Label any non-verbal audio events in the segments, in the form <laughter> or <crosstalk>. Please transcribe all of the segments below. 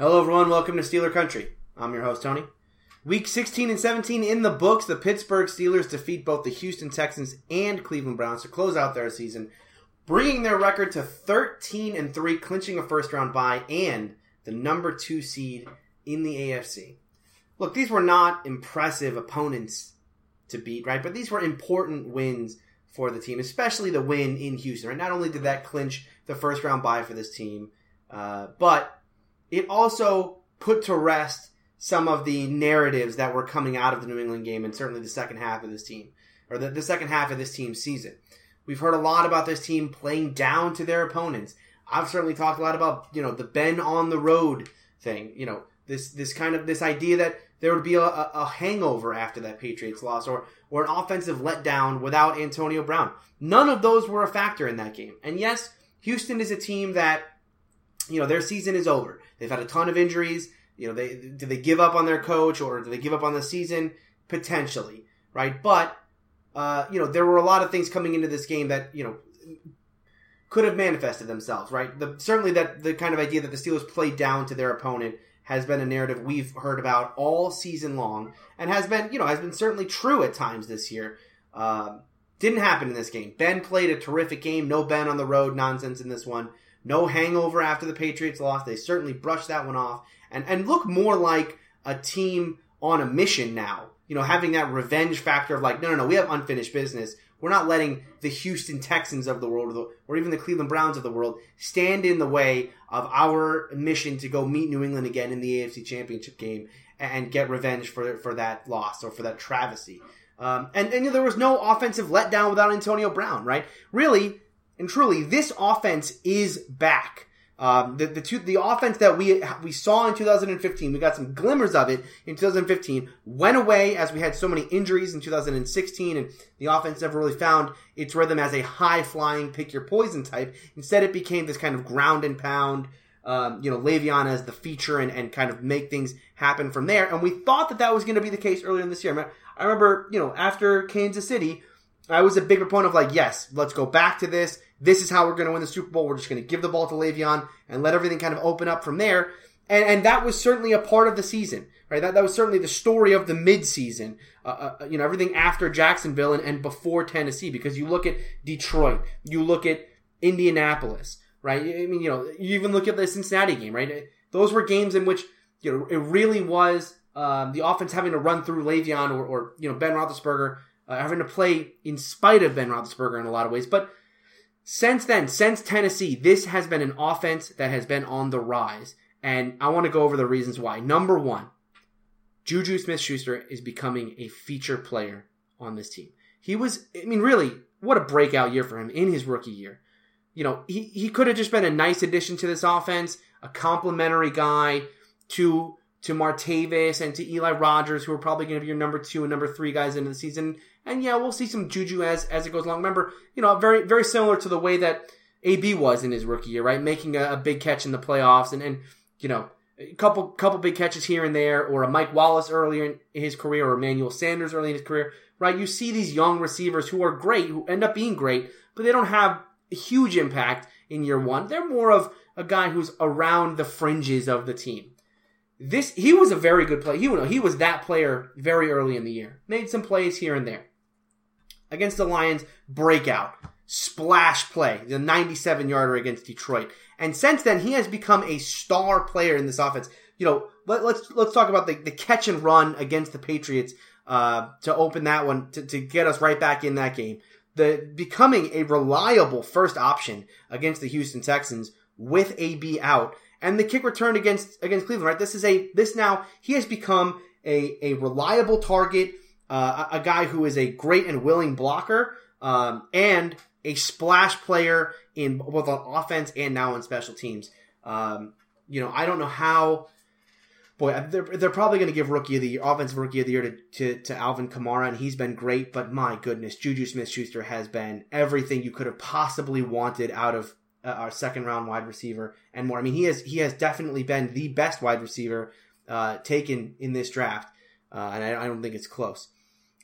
Hello, everyone. Welcome to Steeler Country. I'm your host, Tony. Week 16 and 17 in the books. The Pittsburgh Steelers defeat both the Houston Texans and Cleveland Browns to close out their season, bringing their record to 13 and 3, clinching a first round bye and the number two seed in the AFC. Look, these were not impressive opponents to beat, right? But these were important wins for the team, especially the win in Houston. Right? Not only did that clinch the first round bye for this team, uh, but it also put to rest some of the narratives that were coming out of the New England game and certainly the second half of this team, or the, the second half of this team's season. We've heard a lot about this team playing down to their opponents. I've certainly talked a lot about, you know, the Ben on the road thing, you know, this, this kind of, this idea that there would be a, a hangover after that Patriots loss or, or an offensive letdown without Antonio Brown. None of those were a factor in that game. And yes, Houston is a team that, you know, their season is over. They've had a ton of injuries. You know, they did they give up on their coach or do they give up on the season? Potentially, right? But uh, you know, there were a lot of things coming into this game that you know could have manifested themselves, right? The, certainly, that the kind of idea that the Steelers played down to their opponent has been a narrative we've heard about all season long, and has been you know has been certainly true at times this year. Um, didn't happen in this game. Ben played a terrific game. No Ben on the road nonsense in this one. No hangover after the Patriots lost. They certainly brushed that one off and, and look more like a team on a mission now. You know, having that revenge factor of like, no, no, no, we have unfinished business. We're not letting the Houston Texans of the world, or, the, or even the Cleveland Browns of the world, stand in the way of our mission to go meet New England again in the AFC Championship game and get revenge for for that loss or for that travesty. Um, and, and you know, there was no offensive letdown without Antonio Brown, right? Really, and truly, this offense is back. Um, the the, two, the offense that we we saw in 2015, we got some glimmers of it in 2015. Went away as we had so many injuries in 2016, and the offense never really found its rhythm as a high flying, pick your poison type. Instead, it became this kind of ground and pound. Um, you know, Le'Veon as the feature and, and kind of make things happen from there. And we thought that that was going to be the case earlier in this year. I remember, you know, after Kansas City, I was a big proponent of like, yes, let's go back to this. This is how we're going to win the Super Bowl. We're just going to give the ball to Le'Veon and let everything kind of open up from there. And, and that was certainly a part of the season, right? That, that was certainly the story of the midseason, uh, uh, you know, everything after Jacksonville and, and before Tennessee, because you look at Detroit, you look at Indianapolis, right? I mean, you know, you even look at the Cincinnati game, right? Those were games in which, you know, it really was, um, the offense having to run through Le'Veon or, or you know, Ben Roethlisberger, uh, having to play in spite of Ben Roethlisberger in a lot of ways. But since then, since Tennessee, this has been an offense that has been on the rise. And I want to go over the reasons why. Number one, Juju Smith Schuster is becoming a feature player on this team. He was, I mean, really, what a breakout year for him in his rookie year. You know, he, he could have just been a nice addition to this offense, a complimentary guy to to Martavis and to Eli Rogers, who are probably going to be your number two and number three guys into the season. And yeah, we'll see some Juju as as it goes along. Remember, you know, very very similar to the way that AB was in his rookie year, right? Making a, a big catch in the playoffs, and and you know, a couple couple big catches here and there, or a Mike Wallace earlier in his career, or Emmanuel Sanders early in his career, right? You see these young receivers who are great, who end up being great, but they don't have a huge impact in year one. They're more of a guy who's around the fringes of the team this he was a very good player. He, he was that player very early in the year. Made some plays here and there. Against the Lions, breakout, splash play, the 97 yarder against Detroit. And since then, he has become a star player in this offense. You know, let, us let's, let's talk about the, the catch and run against the Patriots uh, to open that one to, to get us right back in that game. The becoming a reliable first option against the Houston Texans with AB out and the kick return against against Cleveland. Right, this is a this now he has become a a reliable target, uh, a, guy who is a great and willing blocker, um, and a splash player in both on offense and now in special teams. Um, you know, I don't know how. Boy, they're, they're probably going to give rookie of the year, offensive rookie of the year to, to, to Alvin Kamara, and he's been great. But my goodness, Juju Smith Schuster has been everything you could have possibly wanted out of uh, our second round wide receiver and more. I mean, he has he has definitely been the best wide receiver uh, taken in this draft, uh, and I, I, don't think it's close.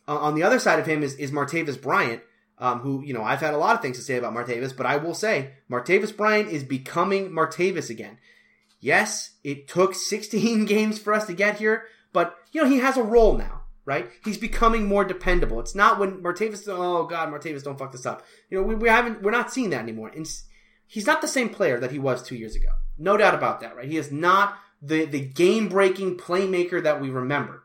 On the other side of him is is Martavis Bryant, um, who you know I've had a lot of things to say about Martavis, but I will say Martavis Bryant is becoming Martavis again. Yes, it took 16 <laughs> games for us to get here, but you know, he has a role now, right? He's becoming more dependable. It's not when Martavis, oh god, Martavis, don't fuck this up. You know, we, we haven't, we're not seeing that anymore. And he's not the same player that he was two years ago. No doubt about that, right? He is not the, the game breaking playmaker that we remember.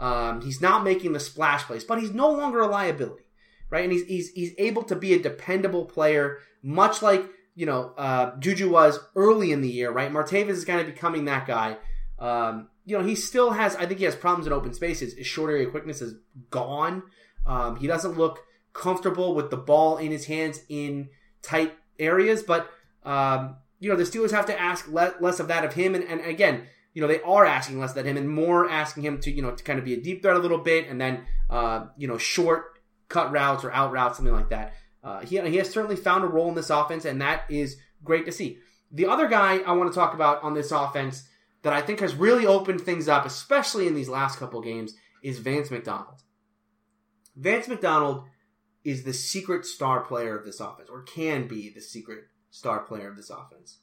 Um, he's not making the splash plays, but he's no longer a liability, right? And he's, he's, he's able to be a dependable player, much like, you know, uh, Juju was early in the year, right? Martavis is kind of becoming that guy. Um, you know, he still has, I think he has problems in open spaces. His short area quickness is gone. Um, he doesn't look comfortable with the ball in his hands in tight areas, but, um, you know, the Steelers have to ask le- less of that of him. And, and again, you know, they are asking less of him and more asking him to, you know, to kind of be a deep threat a little bit and then, uh, you know, short cut routes or out routes, something like that. Uh, he, he has certainly found a role in this offense, and that is great to see. The other guy I want to talk about on this offense that I think has really opened things up, especially in these last couple games, is Vance McDonald. Vance McDonald is the secret star player of this offense, or can be the secret star player of this offense.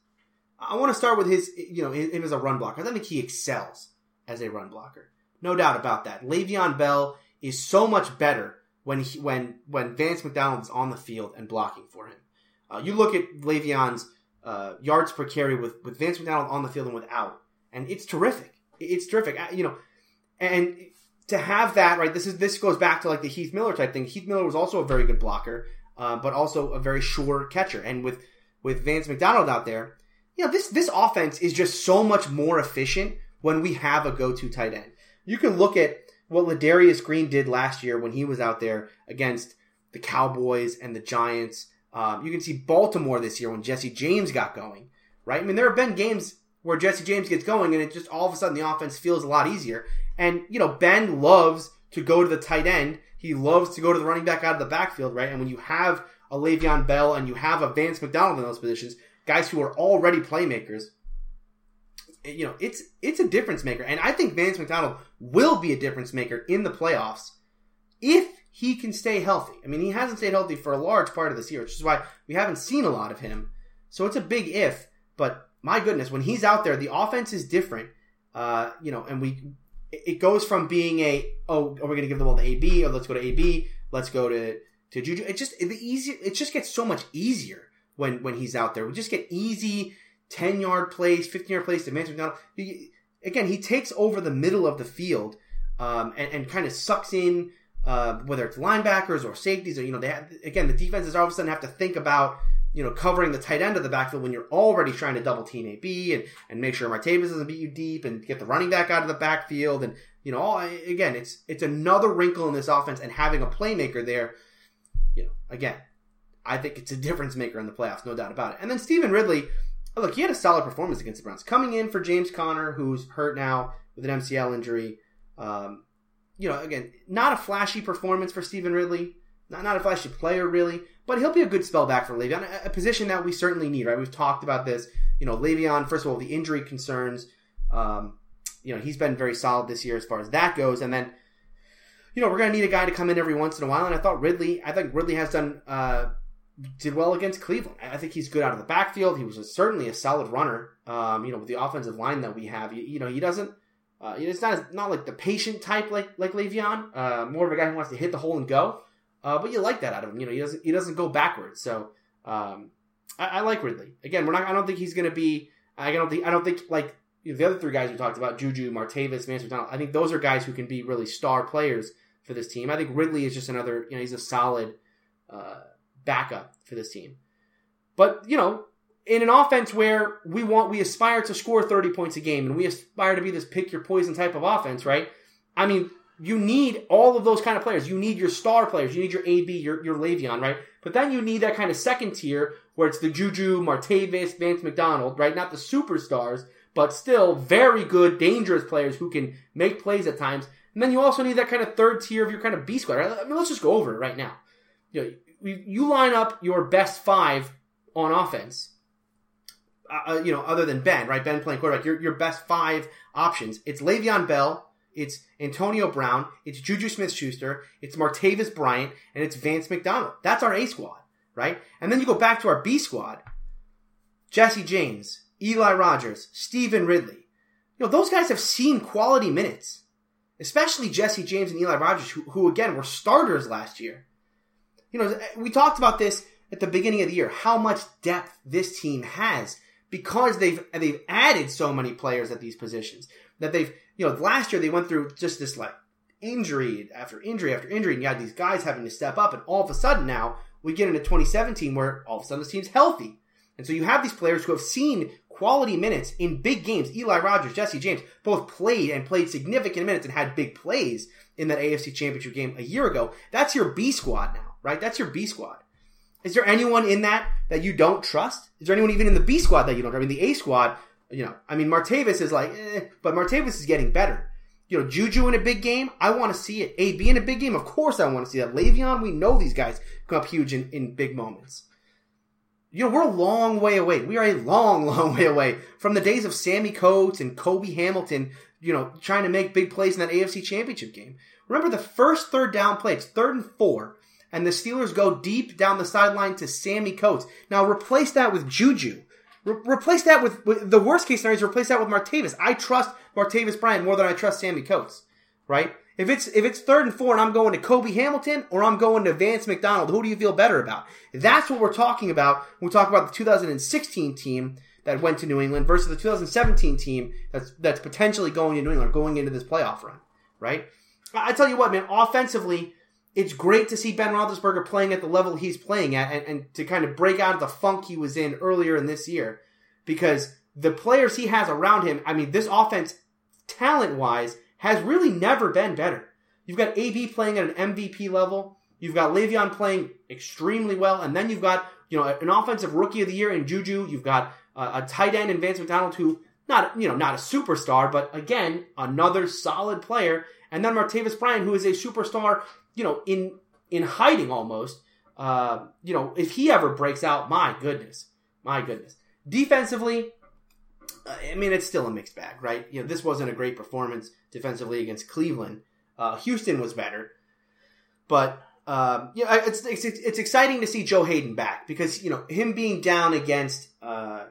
I want to start with his, you know, him as a run blocker. I think he excels as a run blocker. No doubt about that. Le'Veon Bell is so much better when he, when when Vance McDonald is on the field and blocking for him. Uh, you look at Le'Veon's uh, yards per carry with with Vance McDonald on the field and without, and it's terrific. It's terrific. You know, and to have that right, this is this goes back to like the Heath Miller type thing. Heath Miller was also a very good blocker, uh, but also a very sure catcher. And with with Vance McDonald out there, you know, this this offense is just so much more efficient when we have a go-to tight end. You can look at what Ladarius Green did last year when he was out there against the Cowboys and the Giants. Um, you can see Baltimore this year when Jesse James got going, right? I mean, there have been games where Jesse James gets going and it just all of a sudden the offense feels a lot easier. And, you know, Ben loves to go to the tight end. He loves to go to the running back out of the backfield, right? And when you have a Le'Veon Bell and you have a Vance McDonald in those positions, guys who are already playmakers, you know, it's it's a difference maker. And I think Vance McDonald will be a difference maker in the playoffs if he can stay healthy. I mean, he hasn't stayed healthy for a large part of this year, which is why we haven't seen a lot of him. So it's a big if, but my goodness, when he's out there, the offense is different. Uh, you know, and we it goes from being a oh, are we going to give the ball to AB? Or let's go to AB. Let's go to to Juju. It just the easy. It just gets so much easier when when he's out there. We just get easy ten yard plays, fifteen yard plays to Vance McDonald. Again, he takes over the middle of the field um, and, and kind of sucks in uh, whether it's linebackers or safeties or you know they have, again the defenses all of a sudden have to think about you know covering the tight end of the backfield when you're already trying to double team AB and and make sure Martavis doesn't beat you deep and get the running back out of the backfield and you know again it's it's another wrinkle in this offense and having a playmaker there you know again I think it's a difference maker in the playoffs, no doubt about it. And then Stevan Ridley, look, he had a solid performance against the Browns. Coming in for James Conner, who's hurt now with an MCL injury. Um, you know, again, not a flashy performance for Stevan Ridley. Not, not a flashy player, really. But he'll be a good spell back for Le'Veon, a, a position that we certainly need, right? We've talked about this. You know, Le'Veon, first of all, the injury concerns. Um, you know, he's been very solid this year as far as that goes. And then, you know, we're going to need a guy to come in every once in a while. And I thought Ridley, I think Ridley has done uh, did well against Cleveland. I think he's good out of the backfield. He was a, certainly a solid runner. Um, you know, with the offensive line that we have, you, you know, he doesn't. Uh, it's not not like the patient type like like Le'Veon. Uh, more of a guy who wants to hit the hole and go. Uh, but you like that out of him. You know, he doesn't he doesn't go backwards. So um, I, I, like Ridley. Again, we're not. I don't think he's going to be. I don't think. I don't think like you know, the other three guys we talked about, Juju, Martavis, Vance McDonald. I think those are guys who can be really star players for this team. I think Ridley is just another. You know, he's a solid. Uh, backup for this team. But, you know, in an offense where we want, we aspire to score 30 points a game and we aspire to be this pick your poison type of offense, right? I mean, you need all of those kind of players. You need your star players. You need your AB, your, your Le'Veon, right? But then you need that kind of second tier where it's the Juju, Martavis, Vance McDonald, right? Not the superstars, but still very good, dangerous players who can make plays at times. And then you also need that kind of third tier of your kind of B squad. Right? I mean, let's just go over it right now. You know, you line up your best five on offense. Uh, uh, you know, other than Ben, right? Ben playing quarterback. Your your best five options. It's Le'Veon Bell. It's Antonio Brown. It's Juju Smith Schuster. It's Martavis Bryant, and it's Vance McDonald. That's our A squad, right? And then you go back to our B squad. Jesse James, Eli Rogers, Stevan Ridley. You know, those guys have seen quality minutes, especially Jesse James and Eli Rogers, who, who again were starters last year. You know, we talked about this at the beginning of the year, how much depth this team has because they've they've added so many players at these positions that they've you know last year they went through just this like injury after injury after injury and you had these guys having to step up and all of a sudden now we get into 2017 where all of a sudden this team's healthy. And so you have these players who have seen quality minutes in big games. Eli Rogers Jesse James both played and played significant minutes and had big plays in that AFC championship game a year ago. That's your B squad now right that's your B squad is there anyone in that that you don't trust? Is there anyone even in the B squad that you don't? I mean, the A squad, you know, I mean, Martavis is like, eh, but Martavis is getting better. You know, Juju in a big game, I want to see it. AB in a big game, of course I want to see that. Le'Veon, we know these guys come up huge in, in big moments. You know, we're a long way away. We are a long, <laughs> long way away from the days of Sammy Coates and Cobi Hamilton, you know, trying to make big plays in that AFC championship game. Remember the first third down play, it's third and four and the Steelers go deep down the sideline to Sammy Coates. Now replace that with Juju. Re- replace that with, with, the worst case scenario is replace that with Martavis. I trust Martavis Bryant more than I trust Sammy Coates, right? If it's if it's third and four and I'm going to Cobi Hamilton or I'm going to Vance McDonald, who do you feel better about? That's what we're talking about when we talk about the 2016 team that went to New England versus the 2017 team that's that's potentially going to New England, going into this playoff run, right? I tell you what, man, offensively, it's great to see Ben Roethlisberger playing at the level he's playing at and, and, to kind of break out of the funk he was in earlier in this year because the players he has around him, I mean, this offense, talent wise, has really never been better. You've got AB playing at an MVP level. You've got Le'Veon playing extremely well. And then you've got, you know, an offensive rookie of the year in Juju. You've got a, a tight end in Vance McDonald who, not, you know, not a superstar, but again, another solid player. And then Martavis Bryant, who is a superstar you know, in in hiding almost. Uh, you know, if he ever breaks out, my goodness, my goodness. Defensively, I mean, it's still a mixed bag, right? You know, this wasn't a great performance defensively against Cleveland. Uh, Houston was better, but um, yeah, it's, it's it's exciting to see Joe Haden back because you know him being down against uh,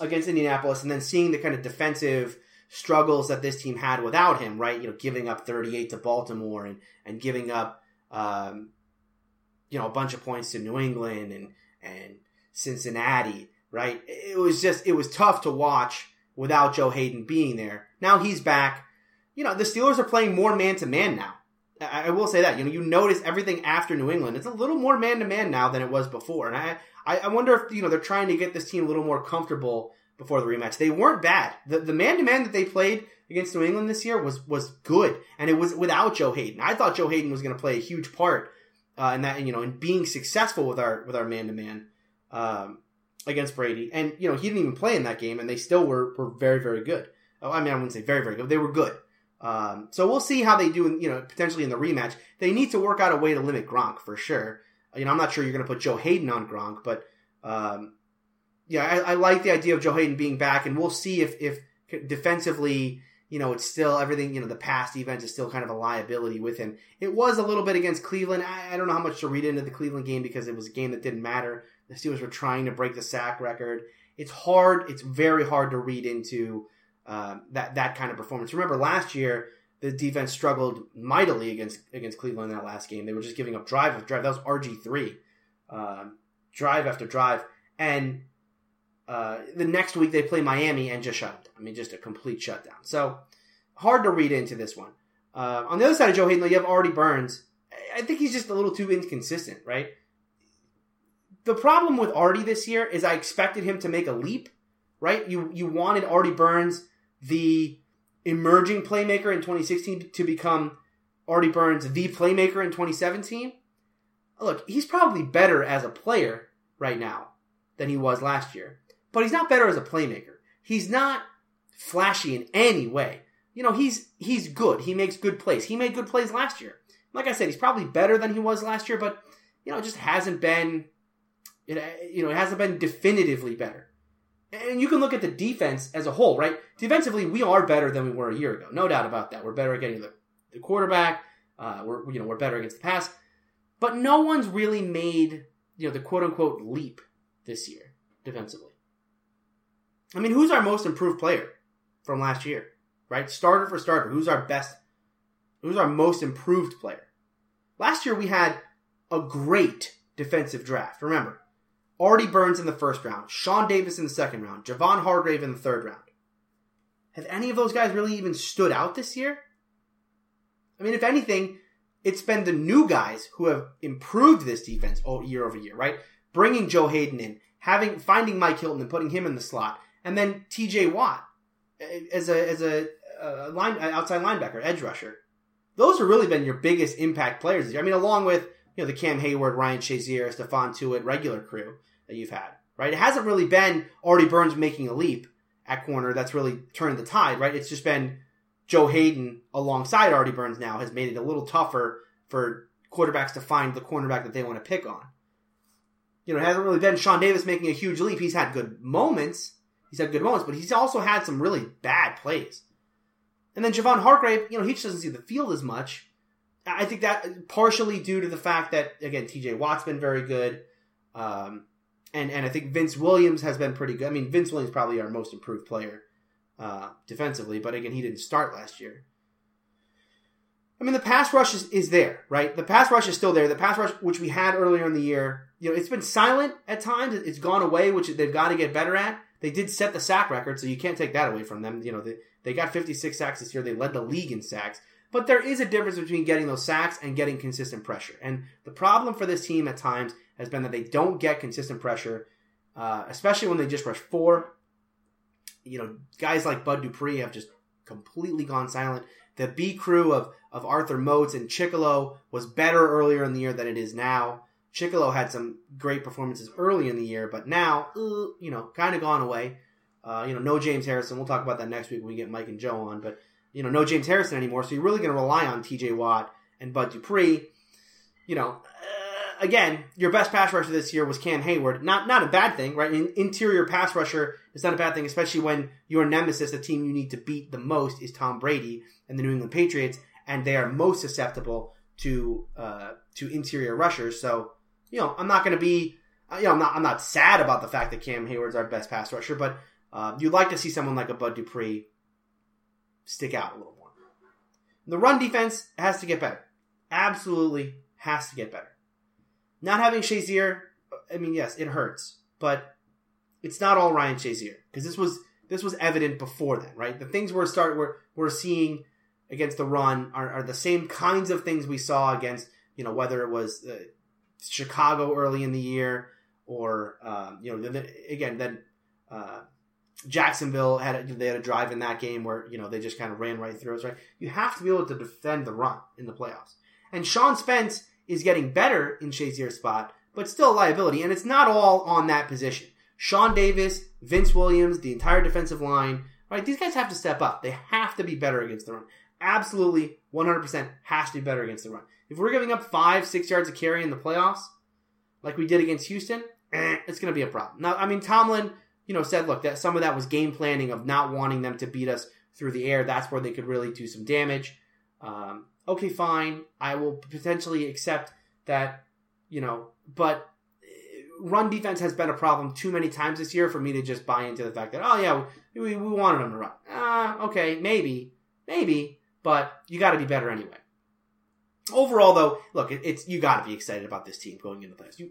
against Indianapolis and then seeing the kind of defensive struggles that this team had without him, right? You know, giving up 38 to Baltimore and and giving up um, you know, a bunch of points to New England and and Cincinnati, right? It was just it was tough to watch without Joe Haden being there. Now he's back. You know, the Steelers are playing more man to man now. I, I will say that. You know, you notice everything after New England. It's a little more man to man now than it was before. And I, I wonder if, you know, they're trying to get this team a little more comfortable before the rematch. They weren't bad. The the man to man that they played against New England this year was was good, and it was without Joe Haden. I thought Joe Haden was going to play a huge part uh, in that, you know, in being successful with our with our man to man against Brady. And you know, he didn't even play in that game, and they still were were very very good. Oh, I mean, I wouldn't say very very good. They were good. Um, so we'll see how they do, in, you know, potentially in the rematch. They need to work out a way to limit Gronk for sure. You know, I'm not sure you're going to put Joe Haden on Gronk, but um, yeah, I, I, like the idea of Joe Haden being back, and we'll see if if defensively you know, it's still everything, you know, the past event is still kind of a liability with him. It was a little bit against Cleveland. I, I, don't know how much to read into the Cleveland game because it was a game that didn't matter. The Steelers were trying to break the sack record. It's hard, it's very hard to read into uh, that, that kind of performance. Remember, last year, the defense struggled mightily against against Cleveland in that last game. They were just giving up drive after drive. That was RG3. Um, drive after drive. And uh, the next week they play Miami and just shut. down. I mean, just a complete shutdown. So hard to read into this one. Uh, on the other side of Joe Haden, you have Artie Burns. I think he's just a little too inconsistent, right? The problem with Artie this year is I expected him to make a leap, right? You you wanted Artie Burns, the emerging playmaker in 2016, to become Artie Burns, the playmaker in 2017. Look, he's probably better as a player right now than he was last year but he's not better as a playmaker. He's not flashy in any way. You know, he's he's good. He makes good plays. He made good plays last year. Like I said, he's probably better than he was last year, but you know, it just hasn't been it you know, it hasn't been definitively better. And you can look at the defense as a whole, right? Defensively, we are better than we were a year ago. No doubt about that. We're better at getting the, the quarterback. Uh, we're you know we're better against the pass, but no one's really made you know the quote unquote leap this year defensively. I mean, who's our most improved player from last year? Right? Starter for starter. Who's our best? Who's our most improved player? Last year we had a great defensive draft. Remember, Artie Burns in the first round, Sean Davis in the second round, Javon Hargrave in the third round. Have any of those guys really even stood out this year? I mean, if anything, it's been the new guys who have improved this defense year over year, right? Bringing Joe Haden in, having finding Mike Hilton and putting him in the slot, and then T.J. Watt as a as a, line outside linebacker, edge rusher. Those have really been your biggest impact players. I mean, along with you know the Cam Hayward, Ryan Shazier, Stephon Tuitt regular crew that you've had, right? It hasn't really been Artie Burns making a leap at corner that's really turned the tide, right? It's just been Joe Haden alongside Artie Burns now has made it a little tougher for quarterbacks to find the cornerback that they want to pick on. You know, it hasn't really been Sean Davis making a huge leap. He's had good moments. He's had good moments, but he's also had some really bad plays. And then Javon Hargrave, you know, he just doesn't see the field as much. I think that partially due to the fact that again, TJ Watt's been very good. Um, and and I think Vince Williams has been pretty good. I mean, Vince Williams probably our most improved player uh, defensively, but again, he didn't start last year. I mean, the pass rush is, is there, right? The pass rush is still there. The pass rush, which we had earlier in the year, you know, it's been silent at times. It's gone away, which they've got to get better at. They did set the sack record, so you can't take that away from them. You know, they, they got 56 sacks this year. They led the league in sacks. But there is a difference between getting those sacks and getting consistent pressure. And the problem for this team at times has been that they don't get consistent pressure, uh, especially when they just rush four. You know, guys like Bud Dupree have just completely gone silent. The B crew of, of Arthur Moats and Chickillo was better earlier in the year than it is now. Chickillo had some great performances early in the year, but now, you know, kind of gone away. Uh, you know, no James Harrison. We'll talk about that next week when we get Mike and Joe on. But you know, no James Harrison anymore. So you're really going to rely on T.J. Watt and Bud Dupree. You know, uh, again, your best pass rusher this year was Cam Hayward. Not not a bad thing, right? An interior pass rusher is not a bad thing, especially when your nemesis, the team you need to beat the most, is Tom Brady and the New England Patriots, and they are most susceptible to uh, to interior rushers. So you know, I'm not going to be, uh, you know, I'm not I'm not sad about the fact that Cam Hayward's our best pass rusher, but uh, you'd like to see someone like a Bud Dupree stick out a little more. The run defense has to get better. Absolutely has to get better. Not having Shazier, I mean, yes, it hurts, but it's not all Ryan Shazier because this was this was evident before then, right? The things we're start we're we're seeing against the run are, are the same kinds of things we saw against you know whether it was uh, Chicago early in the year or um, you know then, again then uh, Jacksonville had a, they had a drive in that game where you know they just kind of ran right through us. Right, you have to be able to defend the run in the playoffs. And Sean Spence is getting better in Shazier's spot, but still a liability. And it's not all on that position. Sean Davis, Vince Williams, the entire defensive line, right? These guys have to step up. They have to be better against the run. Absolutely, 100% has to be better against the run. If we're giving up five, six yards of carry in the playoffs, like we did against Houston, eh, it's going to be a problem. Now, I mean, Tomlin you know, said, look, that some of that was game planning of not wanting them to beat us through the air. That's where they could really do some damage. Um, okay, fine. I will potentially accept that, you know, but uh, run defense has been a problem too many times this year for me to just buy into the fact that, oh, yeah, we, we wanted them to run. Uh, okay, maybe, maybe, but you got to be better anyway. Overall, though, look, it, it's you got to be excited about this team going into playoffs. You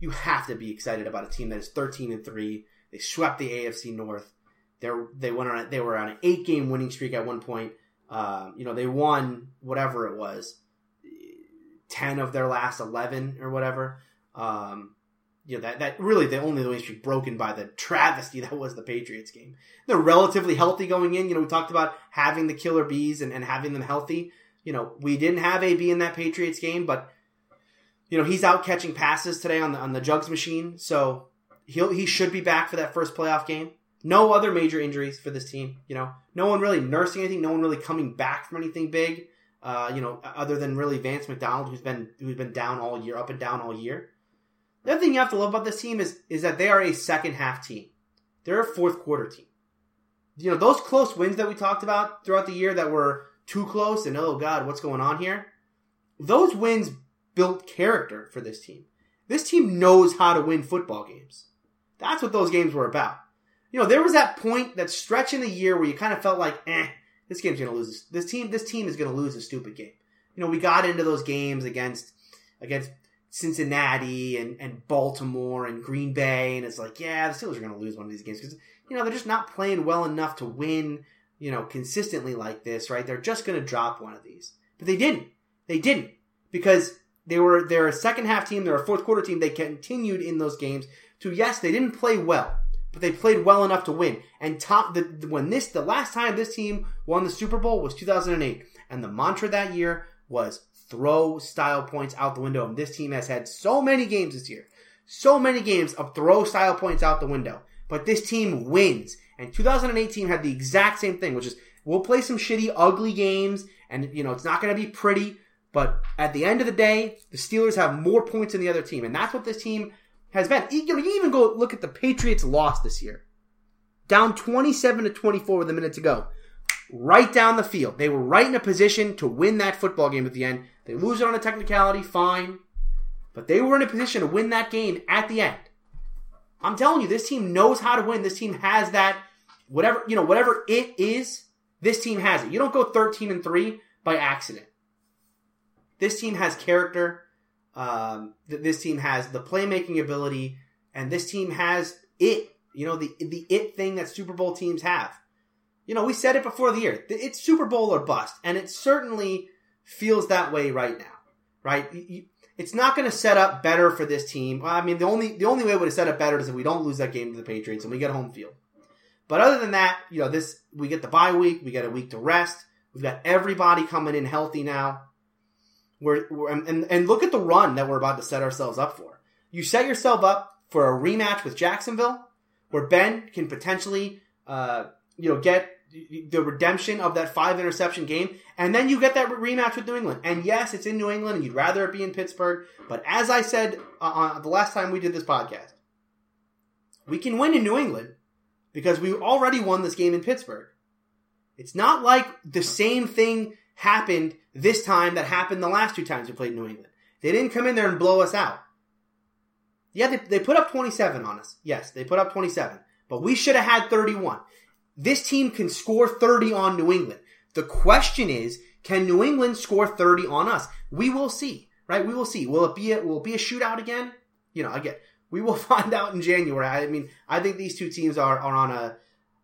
you have to be excited about a team that is thirteen and three they swept the AFC North. They they went on. They were on an eight game winning streak at one point. Uh, you know, they won whatever it was, ten of their last eleven or whatever. Um, you know that that really the only winning streak broken by the travesty <laughs> that was the Patriots game. They're relatively healthy going in. You know, we talked about having the killer bees and, and having them healthy. You know, we didn't have AB in that Patriots game, but you know he's out catching passes today on the on the jugs machine. So he'll he should be back for that first playoff game. No other major injuries for this team. You know, no one really nursing anything. No one really coming back from anything big. Uh, you know, other than really Vance McDonald, who's been who's been down all year, up and down all year. The other thing you have to love about this team is is that they are a second half team. They're a fourth quarter team. You know, those close wins that we talked about throughout the year that were too close and oh god, what's going on here? Those wins built character for this team. This team knows how to win football games. That's what those games were about. you know, there was that point, that stretch in the year where you kind of felt like, eh, this game's to lose. This, this team, this team is to lose a stupid game. You know, we got into those games against against Cincinnati and, and Baltimore and Green Bay, and it's like, yeah, the Steelers are going to lose one of these games because you know they're just not playing well enough to win. You know, consistently like this, right? They're just going to drop one of these, but they didn't. They didn't because they were they're a second half team. They're a fourth quarter team. They continued in those games to yes, they didn't play well, but they played well enough to win. And top the, when this the last time this team won the Super Bowl was 2008, and the mantra that year was throw style points out the window. And this team has had so many games this year, so many games of throw style points out the window. But this team wins. And 2018 had the exact same thing, which is we'll play some shitty, ugly games, and you know it's not going to be pretty. But at the end of the day, the Steelers have more points than the other team, and that's what this team has been. You, know, you even go look at the Patriots' loss this year, down 27 to 24 with a minute to go, right down the field. They were right in a position to win that football game at the end. They lose it on a technicality, fine. But they were in a position to win that game at the end. I'm telling you, this team knows how to win. This team has that, whatever, you know, whatever it is, this team has it. You don't go 13 and 3 by accident. This team has character. Um, this team has the playmaking ability, and this team has it. You know, the the it thing that Super Bowl teams have. You know, we said it before the year. It's Super Bowl or bust, and it certainly feels that way right now, right? It's not going to set up better for this team. I mean, the only the only way it would have set up better is if we don't lose that game to the Patriots and we get home field. But other than that, you know, this we get the bye week, we get a week to rest. We've got everybody coming in healthy now. We're, we're and and look at the run that we're about to set ourselves up for. You set yourself up for a rematch with Jacksonville, where Ben can potentially, uh, you know, get the redemption of that five interception game, and then you get that rematch with New England. And yes, it's in New England, and you'd rather it be in Pittsburgh. But as I said uh, the last time we did this podcast, we can win in New England because we already won this game in Pittsburgh. It's not like the same thing happened this time that happened the last two times we played New England. They didn't come in there and blow us out. Yeah, they, they put up 27 on us. Yes, they put up 27. But we should have had 31. This team can score 30 on New England. The question is, can New England score 30 on us? We will see, right? We will see. Will it be a, will it be a shootout again? You know, again, we will <laughs> find out in January. I mean, I think these two teams are, are on a,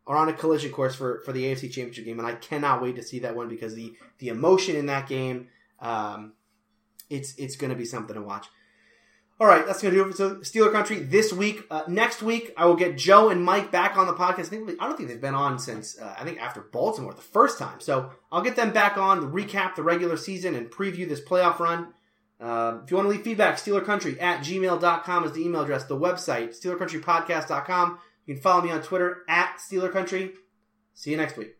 are on a collision course for, for the AFC championship game. And I cannot wait to see that one because the, the emotion in that game, um, it's, it's going to be something to watch. All right, that's going to do it for Steeler Country this week. Uh, next week, I will get Joe and Mike back on the podcast. I, think, I don't think they've been on since, uh, I think, after Baltimore the first time. So I'll get them back on to recap the regular season and preview this playoff run. Uh, if you want to leave feedback, SteelerCountry at gmail.com is the email address. The website, SteelerCountryPodcast.com. You can follow me on Twitter at SteelerCountry. See you next week.